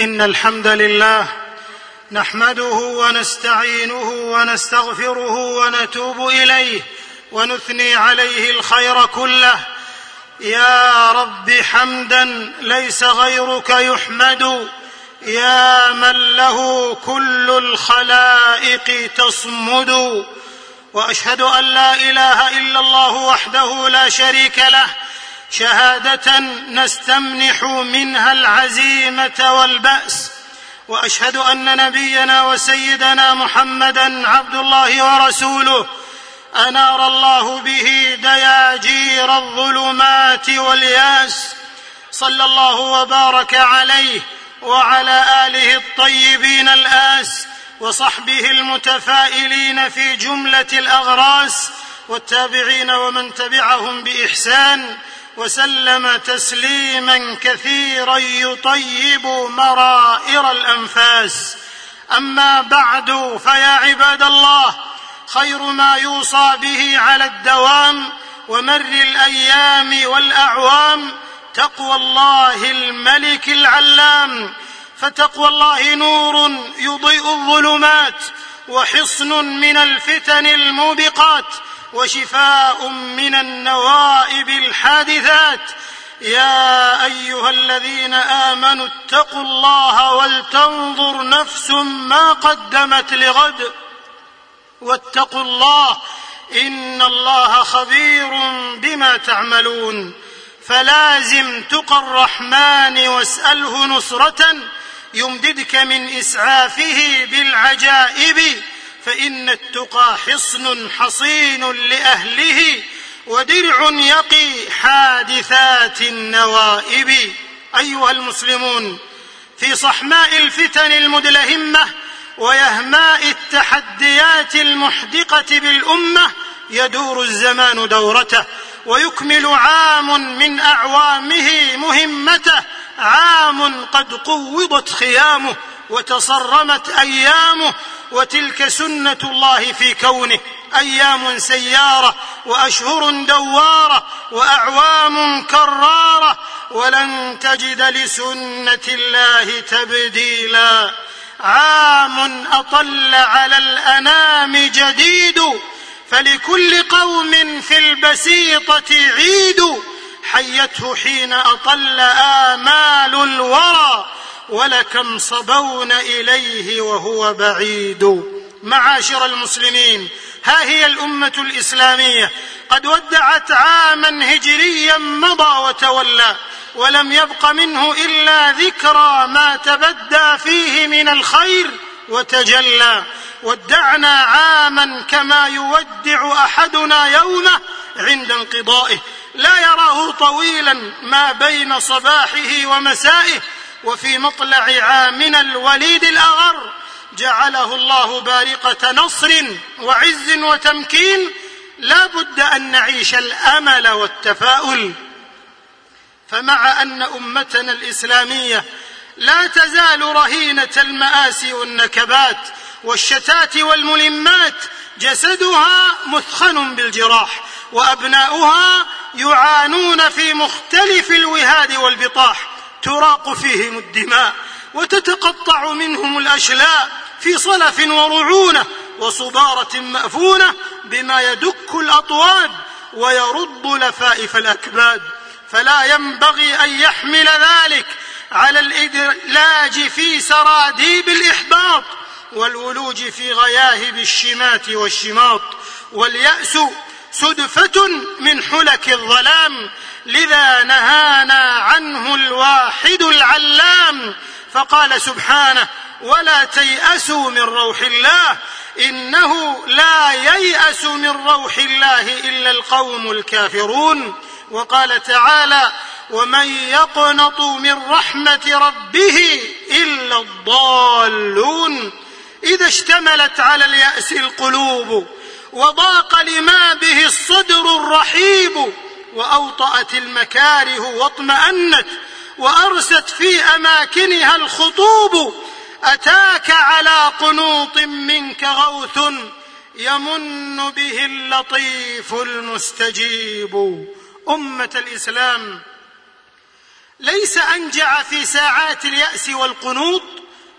إن الحمد لله نحمده ونستعينه ونستغفره ونتوب إليه ونثني عليه الخير كله. يا رب حمدا ليس غيرك يحمد. يا من له كل الخلائق تصمد. وأشهد أن لا إله إلا الله وحده لا شريك له. شهادة نستمنح منها العزيمة والبأس وأشهد أن نبينا وسيدنا محمدا عبد الله ورسوله أنار الله به دياجير الظلمات واليأس. صلى الله وبارك عليه وعلى آله الطيبين الآس وصحبه المتفائلين في جملة الأغراس والتابعين ومن تبعهم بإحسان. وسلم تسليما كثيرا يطيب مرائر الأنفاس. أما بعد فيا عباد الله خير ما يوصى به على الدوام ومر الأيام والأعوام تقوى الله الملك العلام. فتقوى الله نور يضيء الظلمات وحصن من الفتن الموبقات. وشفاء من النوائب الحادثات. يا أيها الذين آمنوا اتقوا الله ولتنظر نفس ما قدمت لغد. واتقوا الله إن الله خبير بما تعملون. فلازم تقى الرحمن واسأله نصرة يمددك من إسعافه بالعجائب. فإن التقى حصن حصين لأهله ودرع يقي حادثات النوائب. أيها المسلمون في صحماء الفتن المدلهمة ويهماء التحديات المحدقة بالأمة يدور الزمان دورته ويكمل عام من أعوامه مهمته عام قد قوضت خيامه وتصرمت أيامه وتلك سنة الله في كونه. أيام سيارة وأشهر دوارة وأعوام كرارة. ولن تجد لسنة الله تبديلا. عام أطل على الأنام جديد. فلكل قوم في البسيطة عيد. حيته حين أطل آمال الورى. ولكم صبون إليه وهو بعيد. معاشر المسلمين ها هي الأمة الإسلامية. قد ودعت عاما هجريا مضى وتولى ولم يبق منه إلا ذكرى ما تبدى فيه من الخير وتجلى. ودعنا عاما كما يودع أحدنا يومه عند انقضائه. لا يراه طويلا ما بين صباحه ومسائه وفي مطلع عامنا الوليد الأغر جعله الله بارقة نصر وعز وتمكين لا بد أن نعيش الأمل والتفاؤل. فمع أن أمتنا الإسلامية لا تزال رهينة المآسي والنكبات والشتات والملمات جسدها مثخن بالجراح وأبناؤها يعانون في مختلف الوهاد والبطاح. تراق فيهم الدماء وتتقطع منهم الأشلاء في صلف ورعونة وصداره مأفونة بما يدك الأطواد ويرد لفائف الأكباد. فلا ينبغي أن يحمل ذلك على الادلاج في سراديب الإحباط والولوج في غياهب الشمات والشماط. واليأس سدفه من حلك الظلام لذا نهانا عنه الواحد العلام. فقال سبحانه ولا تيأسوا من روح الله إنه لا ييأس من روح الله إلا القوم الكافرون. وقال تعالى ومن يقنط من رحمة ربه إلا الضالون. إذا اشتملت على اليأس القلوب وضاق لما به الصدر الرحيب وأوطأت المكاره واطمأنت وأرست في أماكنها الخطوب. أتاك على قنوط منك غوث يمن به اللطيف المستجيب. أمة الإسلام ليس أنجع في ساعات اليأس والقنوط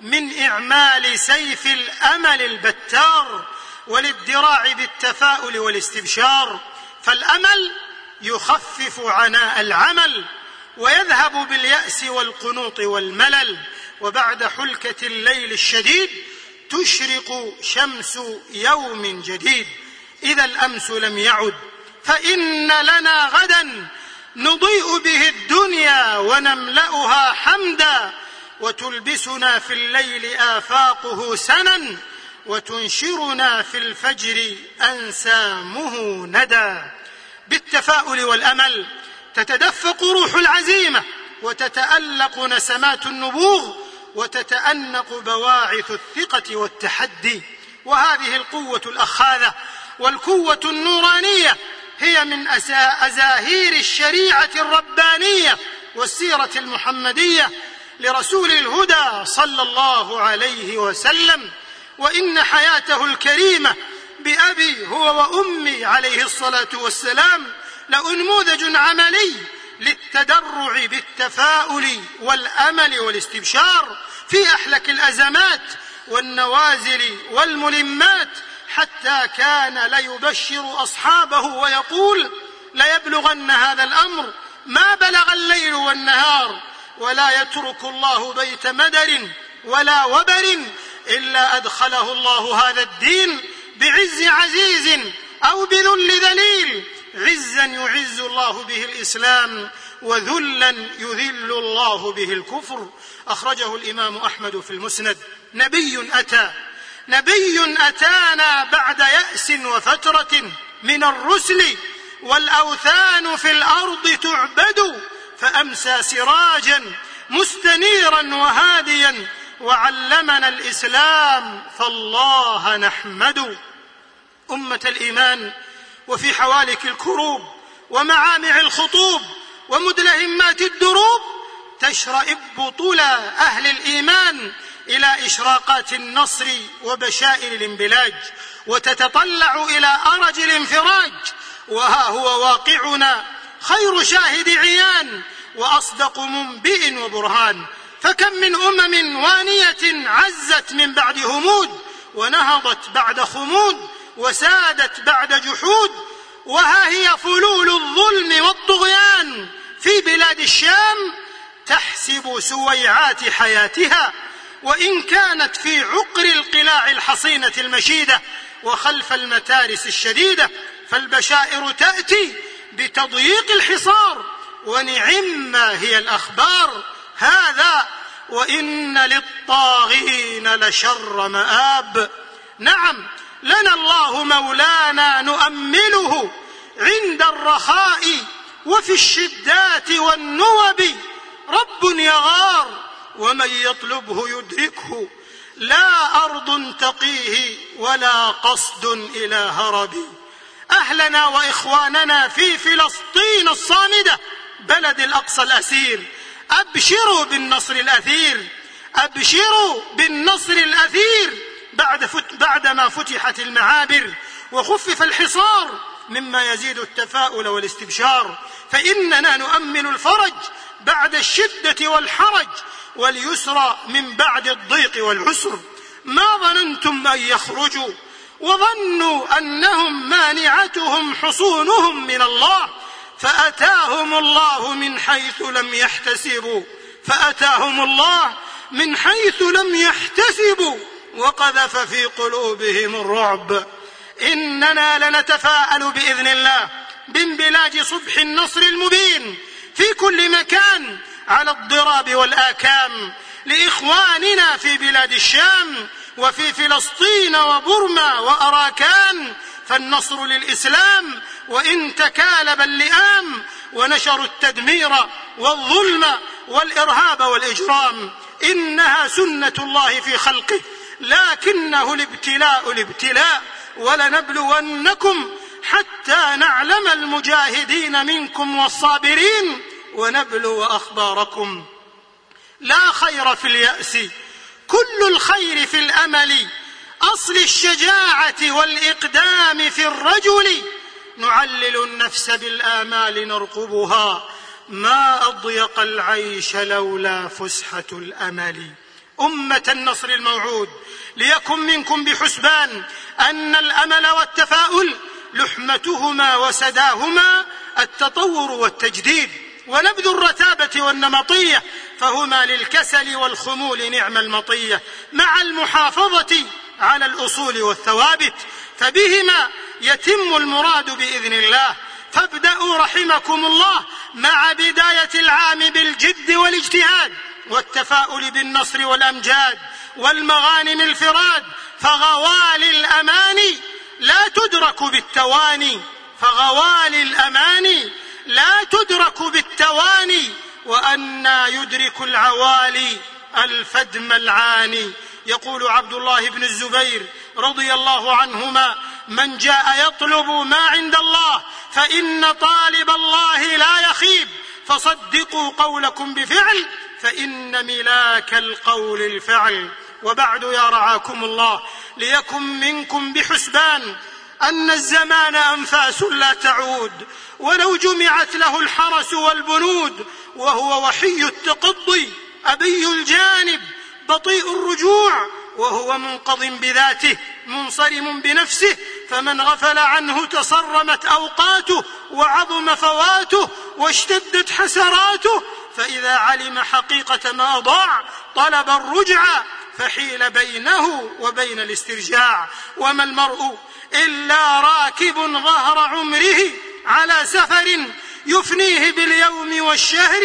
من إعمال سيف الأمل البتار. والادراع بالتفاؤل والاستبشار فالأمل يخفف عناء العمل ويذهب باليأس والقنوط والملل وبعد حلكة الليل الشديد تشرق شمس يوم جديد. إذا الأمس لم يعد فإن لنا غدا نضيء به الدنيا ونملأها حمدا وتلبسنا في الليل آفاقه سنا وتنشرنا في الفجر أنسامه ندى. بالتفاؤل والأمل تتدفق روح العزيمة وتتألق نسمات النبوغ وتتأنق بواعث الثقة والتحدي. وهذه القوة الأخاذة والقوة النورانية هي من أزاهير الشريعة الربانية والسيرة المحمدية لرسول الهدى صلى الله عليه وسلم. وإن حياته الكريمة بأبي هو وأمي عليه الصلاة والسلام لأنموذج عملي للتدرع بالتفاؤل والأمل والاستبشار في أحلك الأزمات والنوازل والملمات حتى كان ليبشر أصحابه ويقول ليبلغن هذا الأمر ما بلغ الليل والنهار ولا يترك الله بيت مدر ولا وبر إلا أدخله الله هذا الدين بعز عزيز أو بذل ذليل. عزا يعز الله به الإسلام وذلا يذل الله به الكفر. أخرجه الإمام أحمد في المسند. نبي أتى. نبي أتانا بعد يأس وفترة من الرسل والأوثان في الأرض تعبد. فأمسى سراجا مستنيرا وهاديا وعلمنا الإسلام فالله نحمد. أمة الإيمان وفي حوالك الكروب ومعامع الخطوب ومدلهمات الدروب تشرئب طلى أهل الإيمان إلى إشراقات النصر وبشائر الانبلاج وتتطلع إلى أرج الانفراج. وها هو واقعنا خير شاهد عيان وأصدق منبئ وبرهان. فكم من أمم وانية عزت من بعد همود ونهضت بعد خمود وسادت بعد جحود وها هي فلول الظلم والطغيان في بلاد الشام تحسب سويعات حياتها وإن كانت في عقر القلاع الحصينة المشيدة وخلف المتارس الشديدة فالبشائر تأتي بتضييق الحصار ونعم هي الأخبار. هذا وإن للطاغين لشر مآب. نعم لنا الله مولانا نؤمله عند الرخاء وفي الشدات والنوب. رب يغار ومن يطلبه يدركه. لا أرض تقيه ولا قصد إلى هرب. أهلنا وإخواننا في فلسطين الصامدة بلد الأقصى الأسير. أبشروا بالنصر الأثير. أبشروا بالنصر الأثير بعد فت بعدما فتحت المعابر وخفف الحصار مما يزيد التفاؤل والاستبشار. فإننا نؤمن الفرج بعد الشدة والحرج واليسر من بعد الضيق والعسر. ما ظننتم أن يخرجوا وظنوا أنهم مانعتهم حصونهم من الله. فأتاهم الله من حيث لم يحتسبوا. فأتاهم الله من حيث لم يحتسبوا. وقذف في قلوبهم الرعب. إننا لنتفاءل بإذن الله بانبلاج صبح النصر المبين في كل مكان على الضراب والآكام لإخواننا في بلاد الشام وفي فلسطين وبرما وأراكان. فالنصر للإسلام وإن تكالب اللئام ونشروا التدمير والظلم والإرهاب والإجرام إنها سنة الله في خلقه لكنه الابتلاء الابتلاء ولنبلونكم حتى نعلم المجاهدين منكم والصابرين ونبلو أخباركم. لا خير في اليأس كل الخير في الأمل أصل الشجاعة والإقدام في الرجل نعلل النفس بالآمال نرقبها. ما أضيق العيش لولا فسحة الأمل. أمة النصر الموعود. ليكن منكم بحسبان أن الأمل والتفاؤل لحمتهما وسداهما التطور والتجديد. ونبذ الرتابة والنمطية فهما للكسل والخمول نعم المطية. مع المحافظة على الأصول والثوابت فبهما يتم المراد بإذن الله. فابدأوا رحمكم الله مع بداية العام بالجد والاجتهاد والتفاؤل بالنصر والأمجاد والمغانم الفراد. فغوالي الاماني لا تدرك بالتواني. فغوالي الاماني لا تدرك بالتواني. وأنا يدرك العوالي الفدم العاني. يقول عبد الله بن الزبير رضي الله عنهما من جاء يطلب ما عند الله فإن طالب الله لا يخيب فصدقوا قولكم بفعل فإن ملاك القول الفعل. وبعد يا رعاكم الله ليكن منكم بحسبان أن الزمان أنفاس لا تعود ولو جمعت له الحرس والبنود وهو وحي التقضي أبي الجانب بطيء الرجوع وهو منقض بذاته منصرم بنفسه فمن غفل عنه تصرمت أوقاته وعظم فواته واشتدت حسراته فإذا علم حقيقة ما ضاع طلب الرجع فحيل بينه وبين الاسترجاع. وما المرء إلا راكب ظهر عمره على سفر يفنيه باليوم والشهر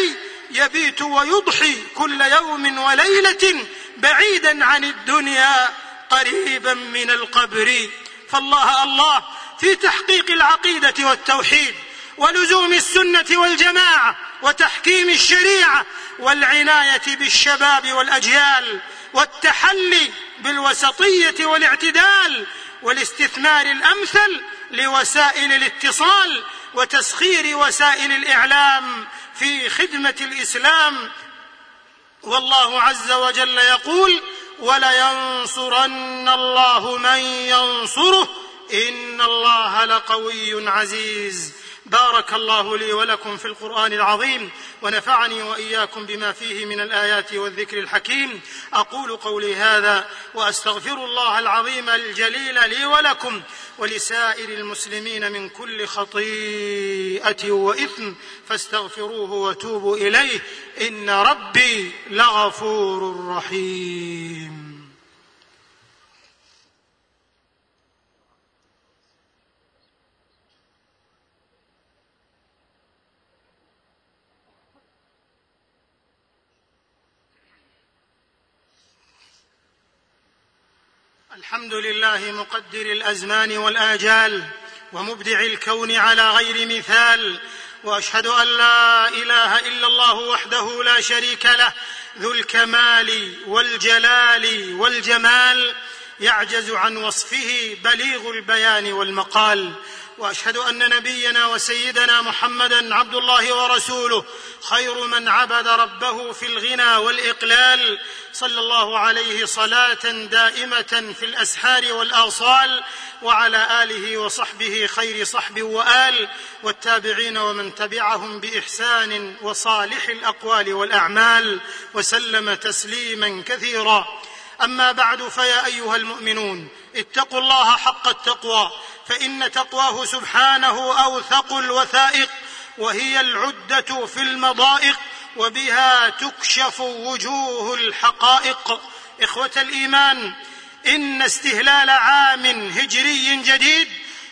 يبيت ويضحي كل يوم وليلة بعيدا عن الدنيا قريبا من القبر. فالله الله في تحقيق العقيدة والتوحيد ولزوم السنة والجماعة وتحكيم الشريعة والعناية بالشباب والأجيال والتحلي بالوسطية والاعتدال والاستثمار الأمثل لوسائل الاتصال وتسخير وسائل الإعلام في خدمة الإسلام والله عز وجل يقول ولينصرن الله من ينصره إن الله لقوي عزيز. بارك الله لي ولكم في القرآن العظيم ونفعني وإياكم بما فيه من الآيات والذكر الحكيم. أقول قولي هذا وأستغفر الله العظيم الجليل لي ولكم ولسائر المسلمين من كل خطيئة وإثم فاستغفروه وتوبوا إليه. إن ربي لغفور رحيم. الحمد لله مقدر الأزمان والآجال ومبدع الكون على غير مثال وأشهد أن لا إله إلا الله وحده لا شريك له ذو الكمال والجلال والجمال يعجز عن وصفه بليغ البيان والمقال. وأشهد أن نبينا وسيدنا محمدا عبد الله ورسوله خير من عبد ربه في الغنى والإقلال. صلى الله عليه صلاة دائمة في الأسحار والأوصال وعلى آله وصحبه خير صحب وآل والتابعين ومن تبعهم بإحسان وصالح الأقوال والأعمال وسلم تسليما كثيرا. أما بعد فيا أيها المؤمنون اتقوا الله حق التقوى فإن تقواه سبحانه أوثق الوثائق وهي العدة في المضائق وبها تكشف وجوه الحقائق. إخوة الإيمان إن استهلال عام هجري جديد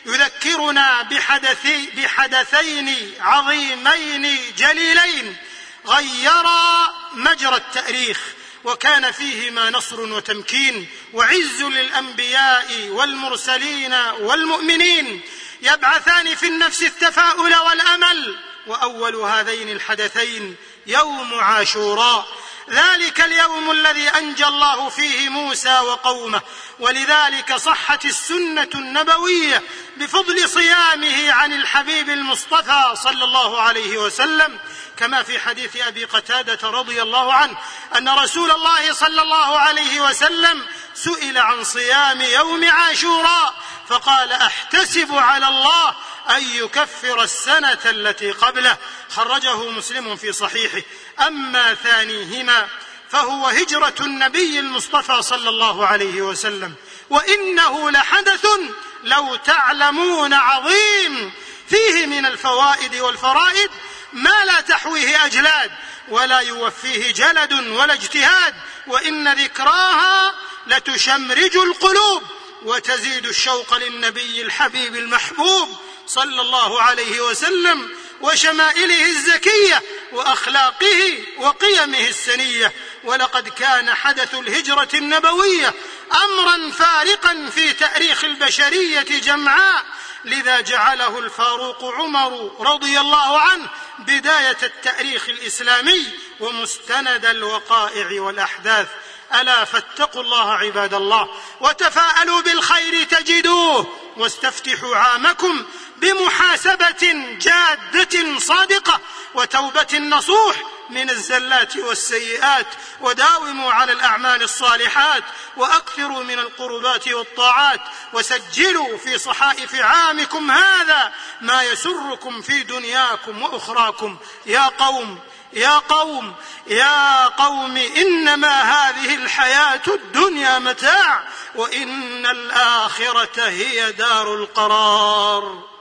يذكرنا بحدثي بحدثين عظيمين جليلين غيرا مجرى التأريخ. وكان فيهما نصر وتمكين وعز للأنبياء والمرسلين والمؤمنين. يبعثان في النفس التفاؤل والأمل وأول هذين الحدثين يوم عاشوراء. ذلك اليوم الذي أنجى الله فيه موسى وقومه ولذلك صحت السنة النبوية بفضل صيامه عن الحبيب المصطفى صلى الله عليه وسلم كما في حديث أبي قتادة رضي الله عنه أن رسول الله صلى الله عليه وسلم سئل عن صيام يوم عاشوراء فقال أحتسب على الله أن يكفر السنة التي قبله. خرجه مسلم في صحيحه. أما ثانيهما فهو هجرة النبي المصطفى صلى الله عليه وسلم. وإنه لحدث لو تعلمون عظيم. فيه من الفوائد والفرائد ما لا تحويه أجلاد ولا يوفيه جلد ولا اجتهاد وإن ذكراها لتشمرج القلوب وتزيد الشوق للنبي الحبيب المحبوب صلى الله عليه وسلم وشمائله الزكية وأخلاقه وقيمه السنية. ولقد كان حدث الهجرة النبوية أمرا فارقا في تأريخ البشرية جمعاء لذا جعله الفاروق عمر رضي الله عنه بداية التأريخ الإسلامي ومستند الوقائع والأحداث. ألا فاتقوا الله عباد الله وتفاءلوا بالخير تجدوه واستفتحوا عامكم بمحاسبة جادة صادقة وتوبة نصوح من الزلات والسيئات وداوموا على الأعمال الصالحات وأكثروا من القربات والطاعات وسجلوا في صحائف عامكم هذا ما يسركم في دنياكم وأخراكم. يا قوم يا قوم يا قوم إنما هذه الحياة الدنيا متاع وإن الآخرة هي دار القرار.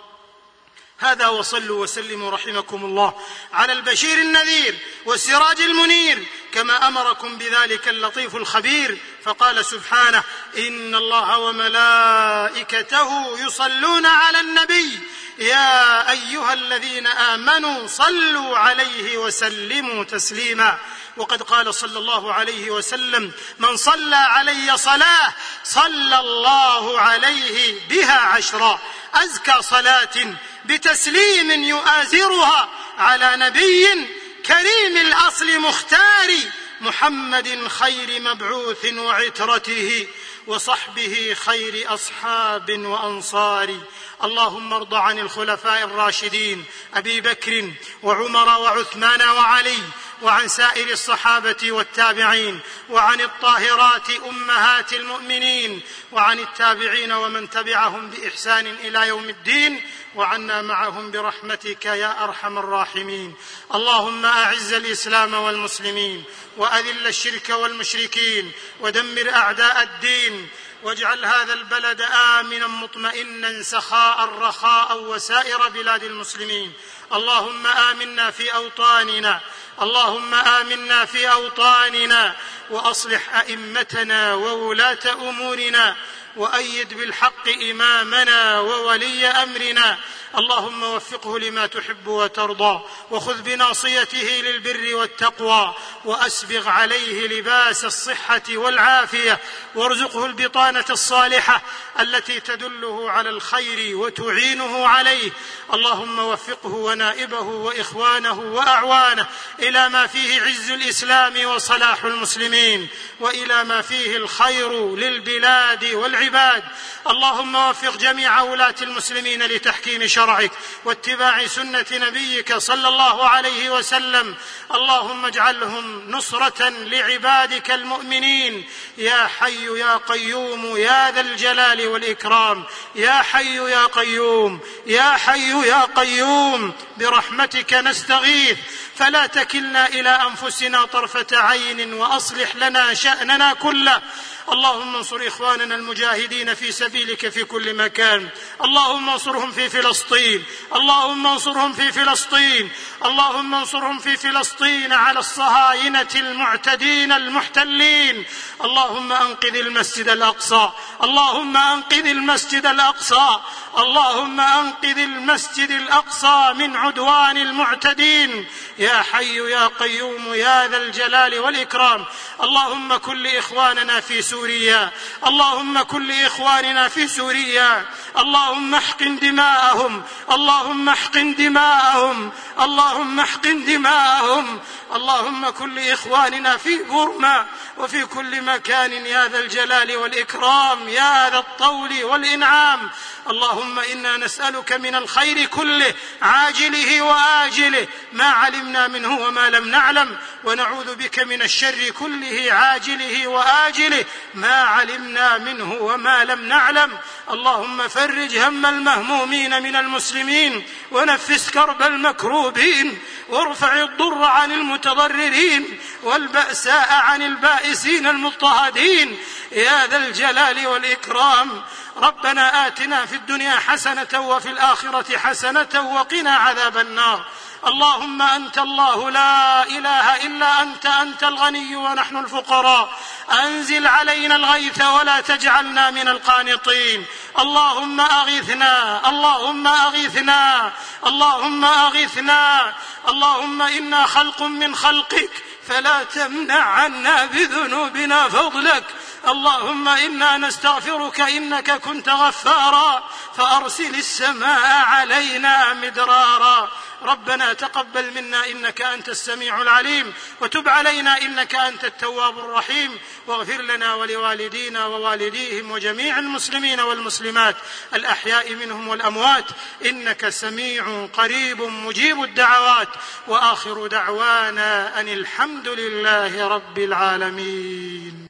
هذا وصلوا وسلموا رحمكم الله على البشير النذير والسراج المنير كما أمركم بذلك اللطيف الخبير فقال سبحانه إن الله وملائكته يصلون على النبي يا أيها الذين آمنوا صلوا عليه وسلموا تسليما وقد قال صلى الله عليه وسلم من صلى علي صلاة صلى الله عليه بها عشرا. أزكى صلاة بتسليم يؤازرها على نبي كريم الأصل مختار محمد خير مبعوث وعترته وصحبه خير أصحاب وأنصار. اللهم ارض عن الخلفاء الراشدين أبي بكر وعمر وعثمان وعلي وعن سائر الصحابة والتابعين وعن الطاهرات أمهات المؤمنين وعن التابعين ومن تبعهم بإحسان إلى يوم الدين وعنا معهم برحمتك يا أرحم الراحمين. اللهم أعز الإسلام والمسلمين وأذل الشرك والمشركين ودمر أعداء الدين واجعل هذا البلد آمنا مطمئنا سخاء رخاء وسائر بلاد المسلمين. اللهم آمنا في أوطاننا. اللهم آمنا في أوطاننا. وأصلح أئمتنا وولاة أمورنا. وأيد بالحق إمامنا وولي أمرنا. اللهم وفقه لما تحب وترضى وخذ بناصيته للبر والتقوى وأسبغ عليه لباس الصحة والعافية وارزقه البطانة الصالحة التي تدله على الخير وتعينه عليه. اللهم وفقه ونائبه وإخوانه وأعوانه إلى ما فيه عز الإسلام وصلاح المسلمين وإلى ما فيه الخير للبلاد والعباد اللهم وفق جميع ولاه المسلمين لتحكيم شرعك واتباع سنة نبيك صلى الله عليه وسلم. اللهم اجعلهم نصرة لعبادك المؤمنين. يا حي يا قيوم يا ذا الجلال والإكرام. يا حي يا قيوم يا حي يا قيوم. برحمتك نستغيث. فلا تكلنا إلى أنفسنا طرفة عين وأصلح لنا شأننا كله. اللهم انصر إخواننا المجاهدين في سبيلك في كل مكان. اللهم انصرهم في فلسطين. اللهم انصرهم في فلسطين. اللهم انصرهم في فلسطين على الصهاينة المعتدين المحتلين. اللهم أنقذ المسجد الأقصى. اللهم أنقذ المسجد الأقصى. اللهم أنقذ المسجد الأقصى من عدوان المعتدين. يا حي يا قيوم يا ذا الجلال والإكرام. اللهم كن لاخواننا في سوريا. اللهم كن لاخواننا في سوريا. اللهم احقن دماءهم. اللهم احقن دماءهم. اللهم احقن دماءهم. اللهم كن لاخواننا في بورما وفي كل مكان يا ذا الجلال والإكرام يا ذا الطول والإنعام. اللهم إنا نسألك من الخير كله عاجله وآجله. ما علمنا علمنا منه وما لم نعلم ونعوذ بك من الشر كله عاجله وآجله. ما علمنا منه وما لم نعلم. اللهم فرج هم المهمومين من المسلمين ونفس كرب المكروبين وارفع الضر عن المتضررين والبأساء عن البائسين المضطهدين. يا ذا الجلال والإكرام. ربنا آتنا في الدنيا حسنة وفي الآخرة حسنة وقنا عذاب النار. اللهم أنت الله لا إله إلا أنت أنت الغني ونحن الفقراء. أنزل علينا الغيث ولا تجعلنا من القانطين. اللهم أغثنا اللهم أغثنا اللهم أغثنا اللهم إنا خلق من خلقك فلا تمنع عنا بذنوبنا فضلك. اللهم إنا نستغفرك إنك كنت غفارا فأرسل السماء علينا مدرارا. ربنا تقبل منا إنك أنت السميع العليم وتب علينا إنك أنت التواب الرحيم. واغفر لنا ولوالدينا ووالديهم وجميع المسلمين والمسلمات الأحياء منهم والأموات. إنك سميع قريب مجيب الدعوات. وآخر دعوانا أن الحمد لله رب العالمين.